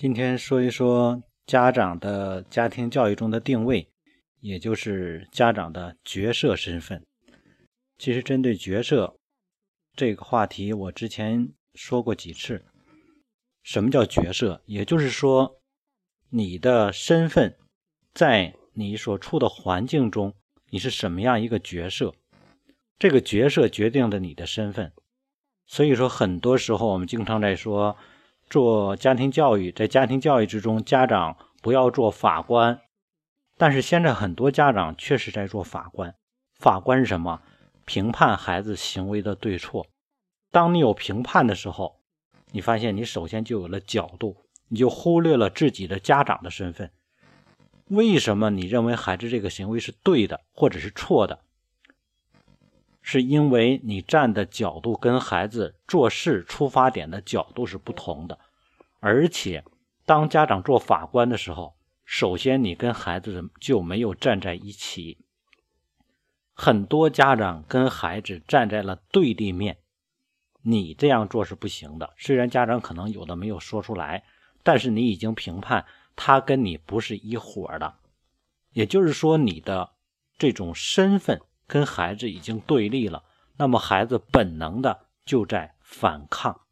今天说一说家长的家庭教育中的定位，也就是家长的角色身份。其实，针对角色这个话题，我之前说过几次。什么叫角色？也就是说，你的身份在你所处的环境中，你是什么样一个角色？这个角色决定了你的身份。所以说，很多时候我们经常在说。做家庭教育，在家庭教育之中，家长不要做法官。但是现在很多家长确实在做法官。法官是什么？评判孩子行为的对错。当你有评判的时候，你发现你首先就有了角度，你就忽略了自己的家长的身份。为什么你认为孩子这个行为是对的，或者是错的？是因为你站的角度跟孩子做事出发点的角度是不同的，而且当家长做法官的时候，首先你跟孩子就没有站在一起。很多家长跟孩子站在了对立面，你这样做是不行的。虽然家长可能有的没有说出来，但是你已经评判他跟你不是一伙的，也就是说你的这种身份。跟孩子已经对立了，那么孩子本能的就在反抗，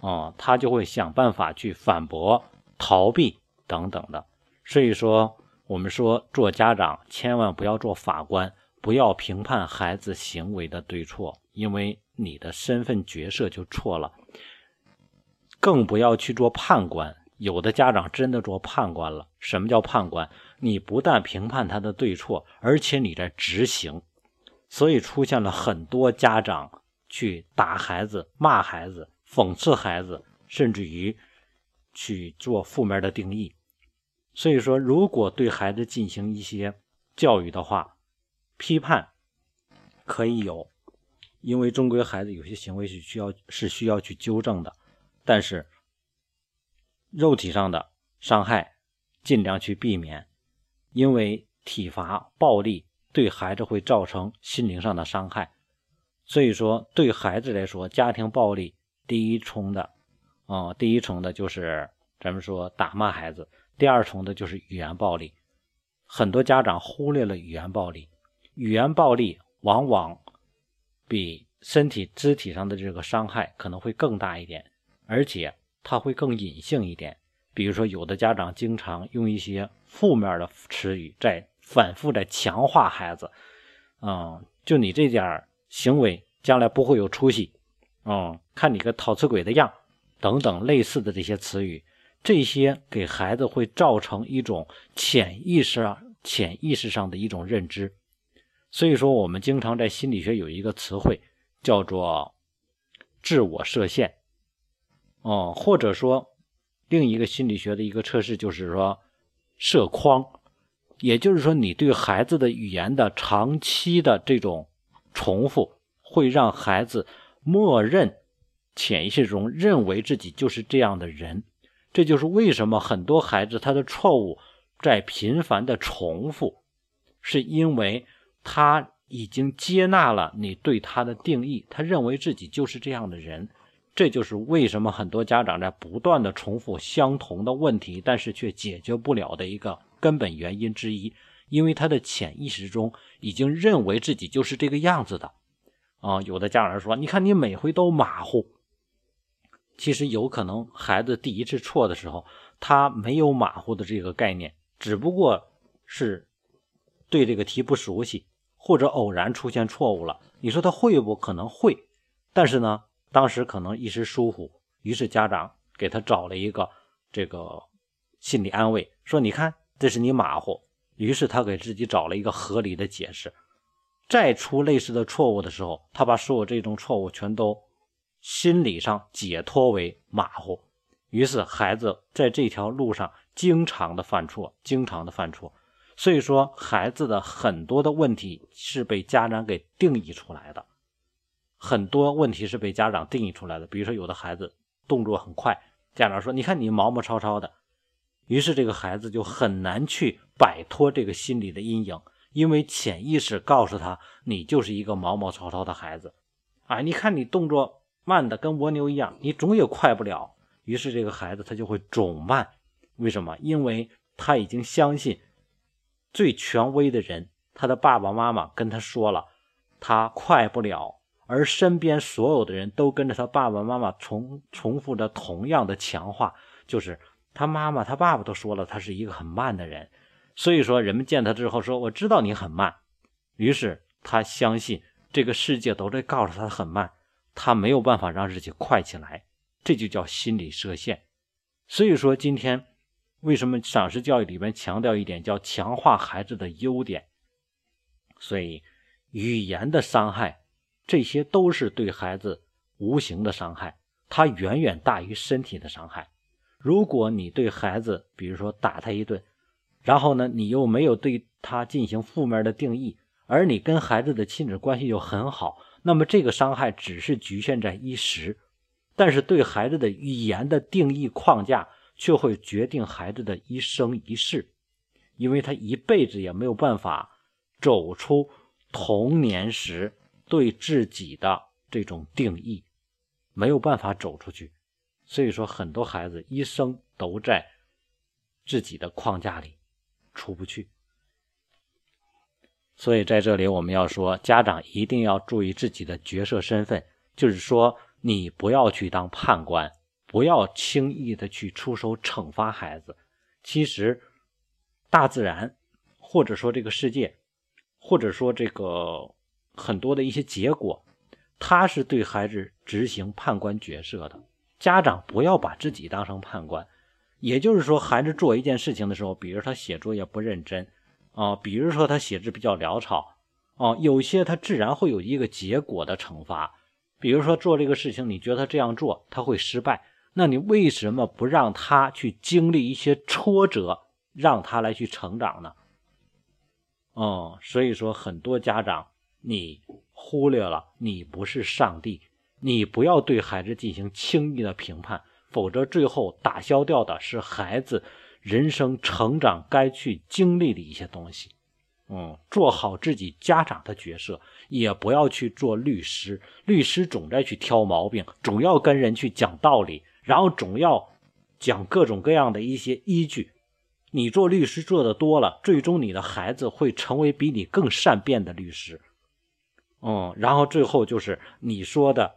哦，他就会想办法去反驳、逃避等等的。所以说，我们说做家长千万不要做法官，不要评判孩子行为的对错，因为你的身份角色就错了。更不要去做判官，有的家长真的做判官了。什么叫判官？你不但评判他的对错，而且你在执行。所以出现了很多家长去打孩子、骂孩子、讽刺孩子，甚至于去做负面的定义。所以说，如果对孩子进行一些教育的话，批判可以有，因为终归孩子有些行为是需要是需要去纠正的。但是肉体上的伤害尽量去避免，因为体罚、暴力。对孩子会造成心灵上的伤害，所以说对孩子来说，家庭暴力第一重的，啊，第一重的就是咱们说打骂孩子，第二重的就是语言暴力。很多家长忽略了语言暴力，语言暴力往往比身体肢体上的这个伤害可能会更大一点，而且它会更隐性一点。比如说，有的家长经常用一些负面的词语在。反复的强化孩子，嗯，就你这点行为，将来不会有出息，嗯，看你个讨吃鬼的样，等等类似的这些词语，这些给孩子会造成一种潜意识啊、潜意识上的一种认知。所以说，我们经常在心理学有一个词汇叫做自我设限，哦，或者说另一个心理学的一个测试就是说设框。也就是说，你对孩子的语言的长期的这种重复，会让孩子默认、潜意识中认为自己就是这样的人。这就是为什么很多孩子他的错误在频繁的重复，是因为他已经接纳了你对他的定义，他认为自己就是这样的人。这就是为什么很多家长在不断的重复相同的问题，但是却解决不了的一个。根本原因之一，因为他的潜意识中已经认为自己就是这个样子的，啊，有的家长说：“你看你每回都马虎。”其实有可能孩子第一次错的时候，他没有马虎的这个概念，只不过是对这个题不熟悉，或者偶然出现错误了。你说他会不可能会？但是呢，当时可能一时疏忽，于是家长给他找了一个这个心理安慰，说：“你看。”这是你马虎，于是他给自己找了一个合理的解释。再出类似的错误的时候，他把所有这种错误全都心理上解脱为马虎。于是孩子在这条路上经常的犯错，经常的犯错。所以说，孩子的很多的问题是被家长给定义出来的，很多问题是被家长定义出来的。比如说，有的孩子动作很快，家长说：“你看你毛毛糙糙的。”于是这个孩子就很难去摆脱这个心理的阴影，因为潜意识告诉他，你就是一个毛毛糙糙的孩子，啊，你看你动作慢的跟蜗牛一样，你总也快不了。于是这个孩子他就会肿慢。为什么？因为他已经相信最权威的人，他的爸爸妈妈跟他说了，他快不了。而身边所有的人都跟着他爸爸妈妈重重复着同样的强化，就是他妈妈、他爸爸都说了，他是一个很慢的人。所以说，人们见他之后说：“我知道你很慢。”于是他相信这个世界都在告诉他很慢，他没有办法让自己快起来，这就叫心理设限。所以说，今天为什么赏识教育里面强调一点叫强化孩子的优点？所以语言的伤害。这些都是对孩子无形的伤害，它远远大于身体的伤害。如果你对孩子，比如说打他一顿，然后呢，你又没有对他进行负面的定义，而你跟孩子的亲子关系又很好，那么这个伤害只是局限在一时，但是对孩子的语言的定义框架却会决定孩子的一生一世，因为他一辈子也没有办法走出童年时。对自己的这种定义没有办法走出去，所以说很多孩子一生都在自己的框架里出不去。所以在这里我们要说，家长一定要注意自己的角色身份，就是说你不要去当判官，不要轻易的去出手惩罚孩子。其实大自然，或者说这个世界，或者说这个。很多的一些结果，它是对孩子执行判官角色的。家长不要把自己当成判官，也就是说，孩子做一件事情的时候，比如他写作业不认真啊，比如说他写字比较潦草啊，有些他自然会有一个结果的惩罚。比如说做这个事情，你觉得他这样做他会失败，那你为什么不让他去经历一些挫折，让他来去成长呢？哦，所以说很多家长。你忽略了，你不是上帝，你不要对孩子进行轻易的评判，否则最后打消掉的是孩子人生成长该去经历的一些东西。嗯，做好自己家长的角色，也不要去做律师。律师总在去挑毛病，总要跟人去讲道理，然后总要讲各种各样的一些依据。你做律师做的多了，最终你的孩子会成为比你更善变的律师。嗯，然后最后就是你说的，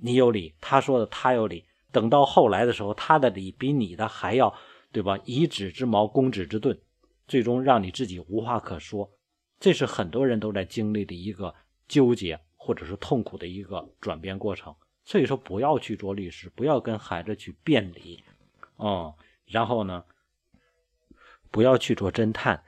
你有理；他说的他有理。等到后来的时候，他的理比你的还要，对吧？以指之矛攻指之盾，最终让你自己无话可说。这是很多人都在经历的一个纠结或者是痛苦的一个转变过程。所以说，不要去做律师，不要跟孩子去辩理，嗯，然后呢，不要去做侦探。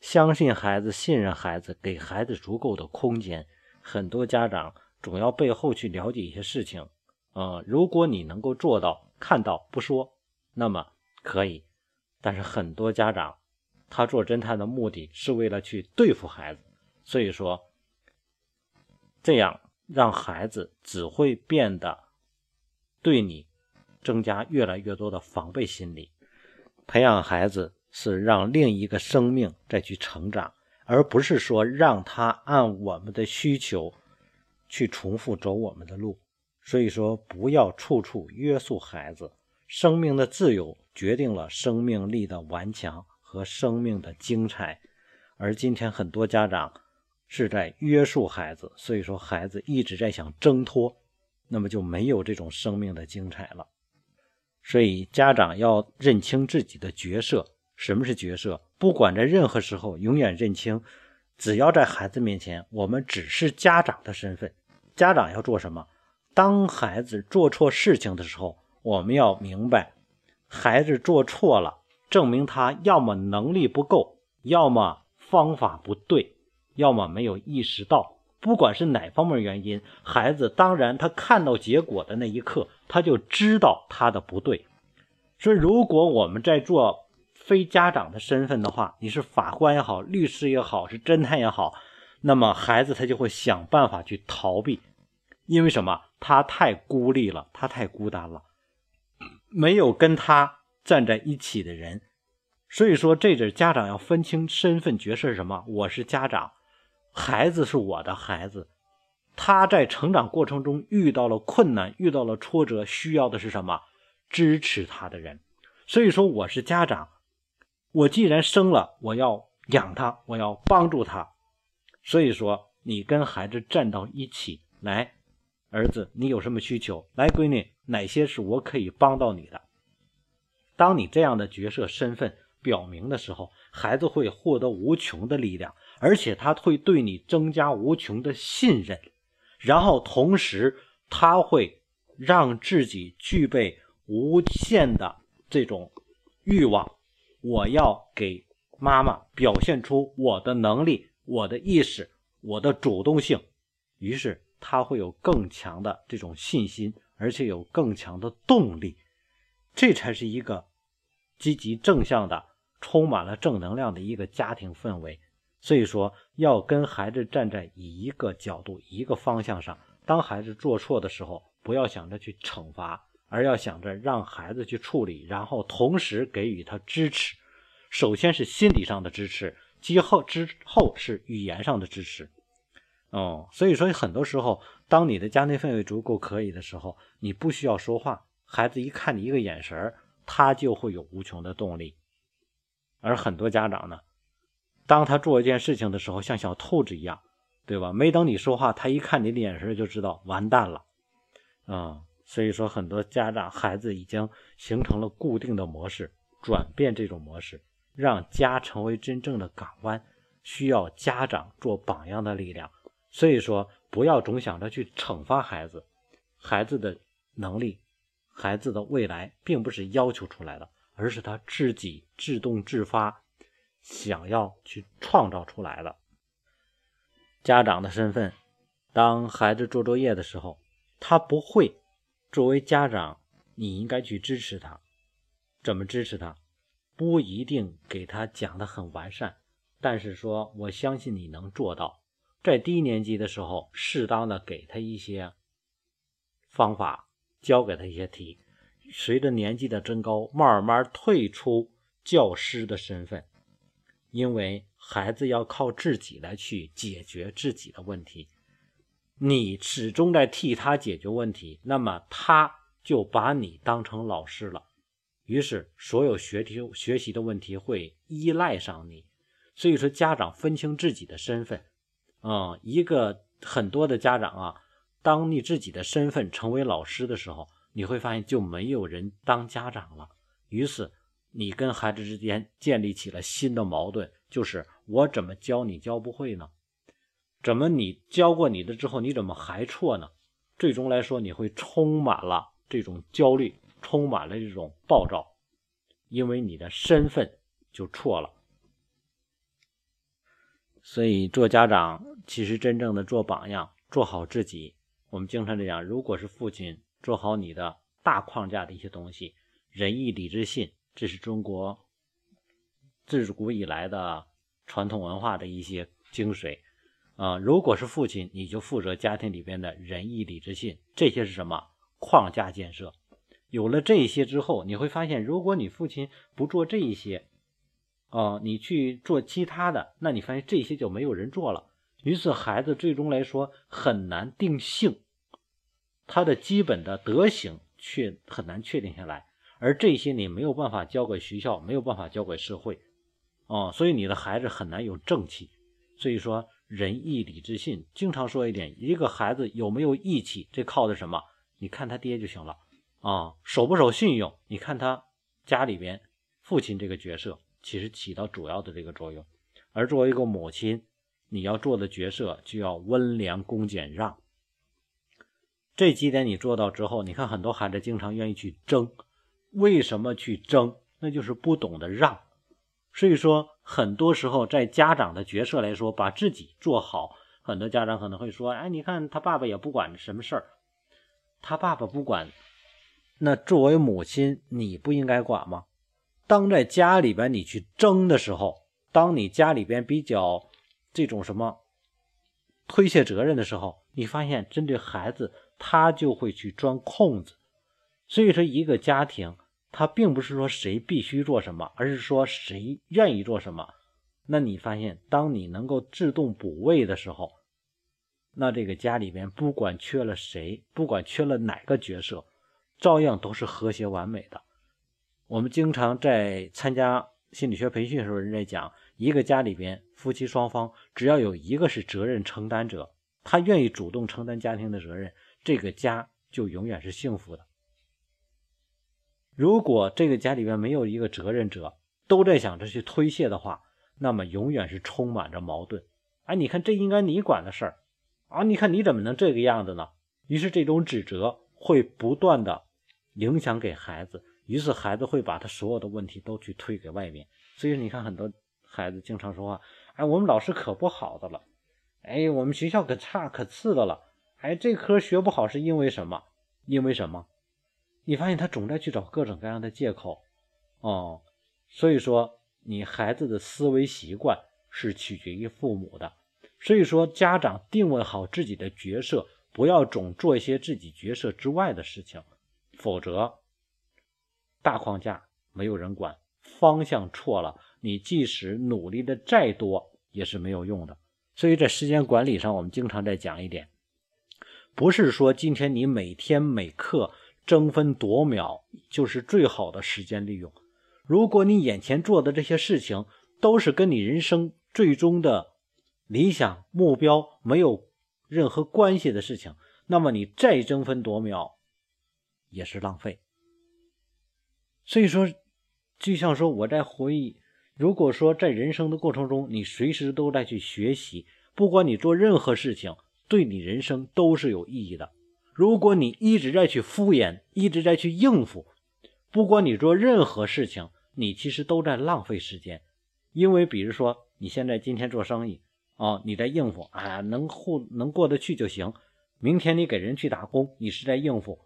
相信孩子，信任孩子，给孩子足够的空间。很多家长总要背后去了解一些事情，嗯，如果你能够做到看到不说，那么可以。但是很多家长，他做侦探的目的是为了去对付孩子，所以说，这样让孩子只会变得对你增加越来越多的防备心理，培养孩子。是让另一个生命再去成长，而不是说让他按我们的需求去重复走我们的路。所以说，不要处处约束孩子。生命的自由决定了生命力的顽强和生命的精彩。而今天很多家长是在约束孩子，所以说孩子一直在想挣脱，那么就没有这种生命的精彩了。所以家长要认清自己的角色。什么是角色？不管在任何时候，永远认清，只要在孩子面前，我们只是家长的身份。家长要做什么？当孩子做错事情的时候，我们要明白，孩子做错了，证明他要么能力不够，要么方法不对，要么没有意识到。不管是哪方面原因，孩子当然他看到结果的那一刻，他就知道他的不对。所以，如果我们在做，非家长的身份的话，你是法官也好，律师也好，是侦探也好，那么孩子他就会想办法去逃避，因为什么？他太孤立了，他太孤单了，没有跟他站在一起的人。所以说，这是家长要分清身份角色是什么。我是家长，孩子是我的孩子，他在成长过程中遇到了困难，遇到了挫折，需要的是什么？支持他的人。所以说，我是家长，我既然生了，我要养他，我要帮助他。所以说，你跟孩子站到一起来，儿子，你有什么需求？来，闺女，哪些是我可以帮到你的？当你这样的角色身份表明的时候，孩子会获得无穷的力量，而且他会对你增加无穷的信任，然后同时他会让自己具备无限的这种欲望，我要给妈妈表现出我的能力、我的意识、我的主动性，于是他会有更强的这种信心，而且有更强的动力，这才是一个积极正向的。充满了正能量的一个家庭氛围，所以说要跟孩子站在一个角度、一个方向上。当孩子做错的时候，不要想着去惩罚，而要想着让孩子去处理，然后同时给予他支持。首先是心理上的支持，之后之后是语言上的支持。哦，所以说很多时候，当你的家庭氛围足够可以的时候，你不需要说话，孩子一看你一个眼神他就会有无穷的动力。而很多家长呢，当他做一件事情的时候，像小兔子一样，对吧？没等你说话，他一看你的眼神就知道完蛋了，啊！所以说，很多家长孩子已经形成了固定的模式，转变这种模式，让家成为真正的港湾，需要家长做榜样的力量。所以说，不要总想着去惩罚孩子，孩子的能力，孩子的未来，并不是要求出来的。而是他自己自动自发想要去创造出来的。家长的身份，当孩子做作业的时候，他不会，作为家长，你应该去支持他。怎么支持他？不一定给他讲的很完善，但是说我相信你能做到。在低年级的时候，适当的给他一些方法，教给他一些题。随着年纪的增高，慢慢退出教师的身份，因为孩子要靠自己来去解决自己的问题，你始终在替他解决问题，那么他就把你当成老师了，于是所有学题学习的问题会依赖上你。所以说，家长分清自己的身份，啊，一个很多的家长啊，当你自己的身份成为老师的时候。你会发现就没有人当家长了，于是你跟孩子之间建立起了新的矛盾，就是我怎么教你教不会呢？怎么你教过你的之后，你怎么还错呢？最终来说，你会充满了这种焦虑，充满了这种暴躁，因为你的身份就错了。所以做家长，其实真正的做榜样，做好自己。我们经常这样，如果是父亲。做好你的大框架的一些东西，仁义礼智信，这是中国自古以来的传统文化的一些精髓啊。如果是父亲，你就负责家庭里边的仁义礼智信，这些是什么框架建设？有了这些之后，你会发现，如果你父亲不做这一些，啊，你去做其他的，那你发现这些就没有人做了。于是孩子最终来说很难定性。他的基本的德行却很难确定下来，而这些你没有办法交给学校，没有办法交给社会，哦，所以你的孩子很难有正气。所以说，仁义礼智信，经常说一点，一个孩子有没有义气，这靠的什么？你看他爹就行了啊，守不守信用？你看他家里边父亲这个角色，其实起到主要的这个作用。而作为一个母亲，你要做的角色就要温良恭俭让。这几点你做到之后，你看很多孩子经常愿意去争，为什么去争？那就是不懂得让。所以说，很多时候在家长的角色来说，把自己做好。很多家长可能会说：“哎，你看他爸爸也不管什么事儿，他爸爸不管，那作为母亲，你不应该管吗？”当在家里边你去争的时候，当你家里边比较这种什么推卸责任的时候，你发现针对孩子。他就会去钻空子，所以说一个家庭，他并不是说谁必须做什么，而是说谁愿意做什么。那你发现，当你能够自动补位的时候，那这个家里边不管缺了谁，不管缺了哪个角色，照样都是和谐完美的。我们经常在参加心理学培训的时候，人家讲，一个家里边夫妻双方只要有一个是责任承担者，他愿意主动承担家庭的责任，这个家就永远是幸福的。如果这个家里边没有一个责任者，都在想着去推卸的话，那么永远是充满着矛盾。哎，你看这应该你管的事儿啊，你看你怎么能这个样子呢？于是这种指责会不断的影响给孩子，于是孩子会把他所有的问题都去推给外面。所以你看很多孩子经常说话，哎，我们老师可不好的了，哎，我们学校可差可次的了，哎，这科学不好是因为什么？因为什么？你发现他总在去找各种各样的借口，哦。所以说，你孩子的思维习惯是取决于父母的。所以说，家长定位好自己的角色，不要总做一些自己角色之外的事情，否则大框架没有人管，方向错了，你即使努力的再多也是没有用的。所以在时间管理上，我们经常在讲一点，不是说今天你每天每刻争分夺秒就是最好的时间利用。如果你眼前做的这些事情都是跟你人生最终的理想目标没有任何关系的事情，那么你再争分夺秒也是浪费。所以说，就像说我在回忆，如果说在人生的过程中，你随时都在去学习，不管你做任何事情，对你人生都是有意义的。如果你一直在去敷衍，一直在去应付，不管你做任何事情。你其实都在浪费时间，因为比如说你现在今天做生意啊，你在应付啊，能互能过得去就行。明天你给人去打工，你是在应付。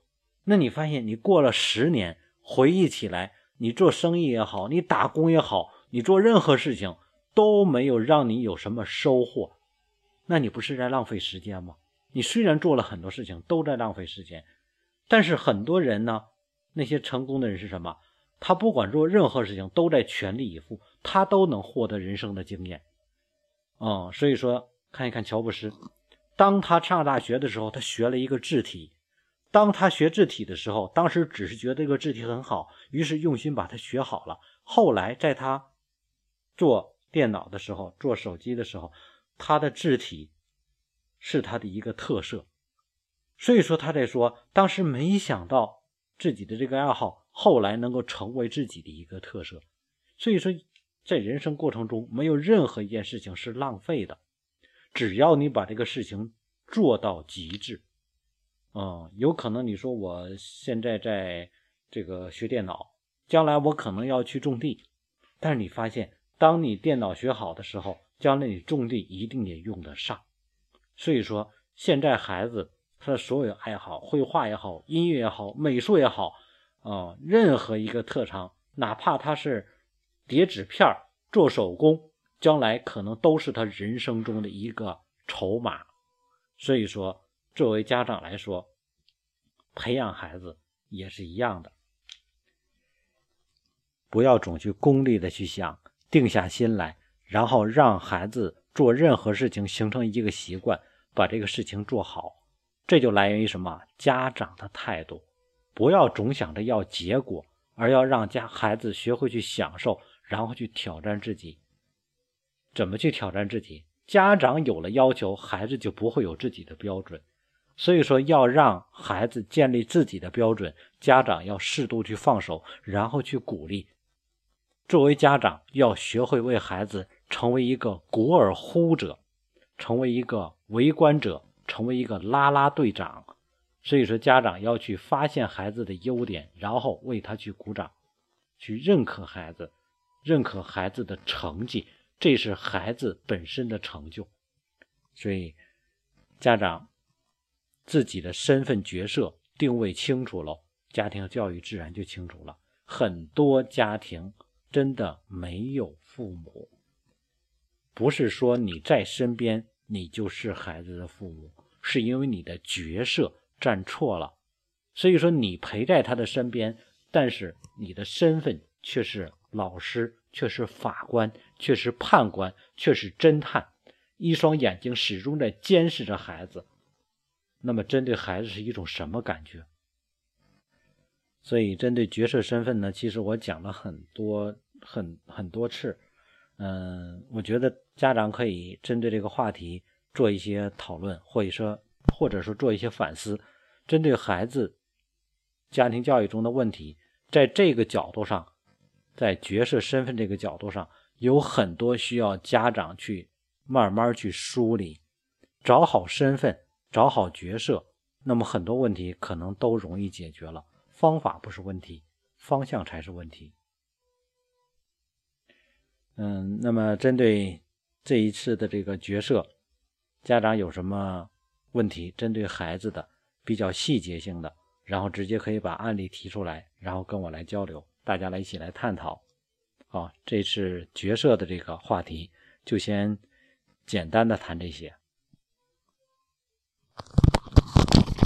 那你发现你过了十年，回忆起来，你做生意也好，你打工也好，你做任何事情都没有让你有什么收获，那你不是在浪费时间吗？你虽然做了很多事情都在浪费时间，但是很多人呢，那些成功的人是什么？他不管做任何事情，都在全力以赴，他都能获得人生的经验。嗯，所以说看一看乔布斯，当他上大学的时候，他学了一个字体。当他学字体的时候，当时只是觉得这个字体很好，于是用心把它学好了。后来在他做电脑的时候，做手机的时候，他的字体是他的一个特色。所以说他在说，当时没想到自己的这个爱好。后来能够成为自己的一个特色，所以说，在人生过程中，没有任何一件事情是浪费的，只要你把这个事情做到极致，嗯，有可能你说我现在在这个学电脑，将来我可能要去种地，但是你发现，当你电脑学好的时候，将来你种地一定也用得上。所以说，现在孩子他的所有爱好，绘画也好，音乐也好，美术也好。啊，任何一个特长，哪怕他是叠纸片做手工，将来可能都是他人生中的一个筹码。所以说，作为家长来说，培养孩子也是一样的，不要总去功利的去想，定下心来，然后让孩子做任何事情形成一个习惯，把这个事情做好。这就来源于什么？家长的态度。不要总想着要结果，而要让家孩子学会去享受，然后去挑战自己。怎么去挑战自己？家长有了要求，孩子就不会有自己的标准。所以说，要让孩子建立自己的标准，家长要适度去放手，然后去鼓励。作为家长，要学会为孩子成为一个鼓耳呼者，成为一个围观者，成为一个拉拉队长。所以说，家长要去发现孩子的优点，然后为他去鼓掌，去认可孩子，认可孩子的成绩，这是孩子本身的成就。所以，家长自己的身份角色定位清楚了，家庭教育自然就清楚了。很多家庭真的没有父母，不是说你在身边，你就是孩子的父母，是因为你的角色。站错了，所以说你陪在他的身边，但是你的身份却是老师，却是法官，却是判官，却是侦探，一双眼睛始终在监视着孩子。那么，针对孩子是一种什么感觉？所以针对角色身份呢，其实我讲了很多很很多次。嗯，我觉得家长可以针对这个话题做一些讨论，或者说或者说做一些反思，针对孩子家庭教育中的问题，在这个角度上，在角色身份这个角度上，有很多需要家长去慢慢去梳理，找好身份，找好角色，那么很多问题可能都容易解决了。方法不是问题，方向才是问题。嗯，那么针对这一次的这个角色，家长有什么问题？针对孩子的比较细节性的，然后直接可以把案例提出来，然后跟我来交流，大家来一起来探讨。好，这次角色的这个话题就先简单的谈这些。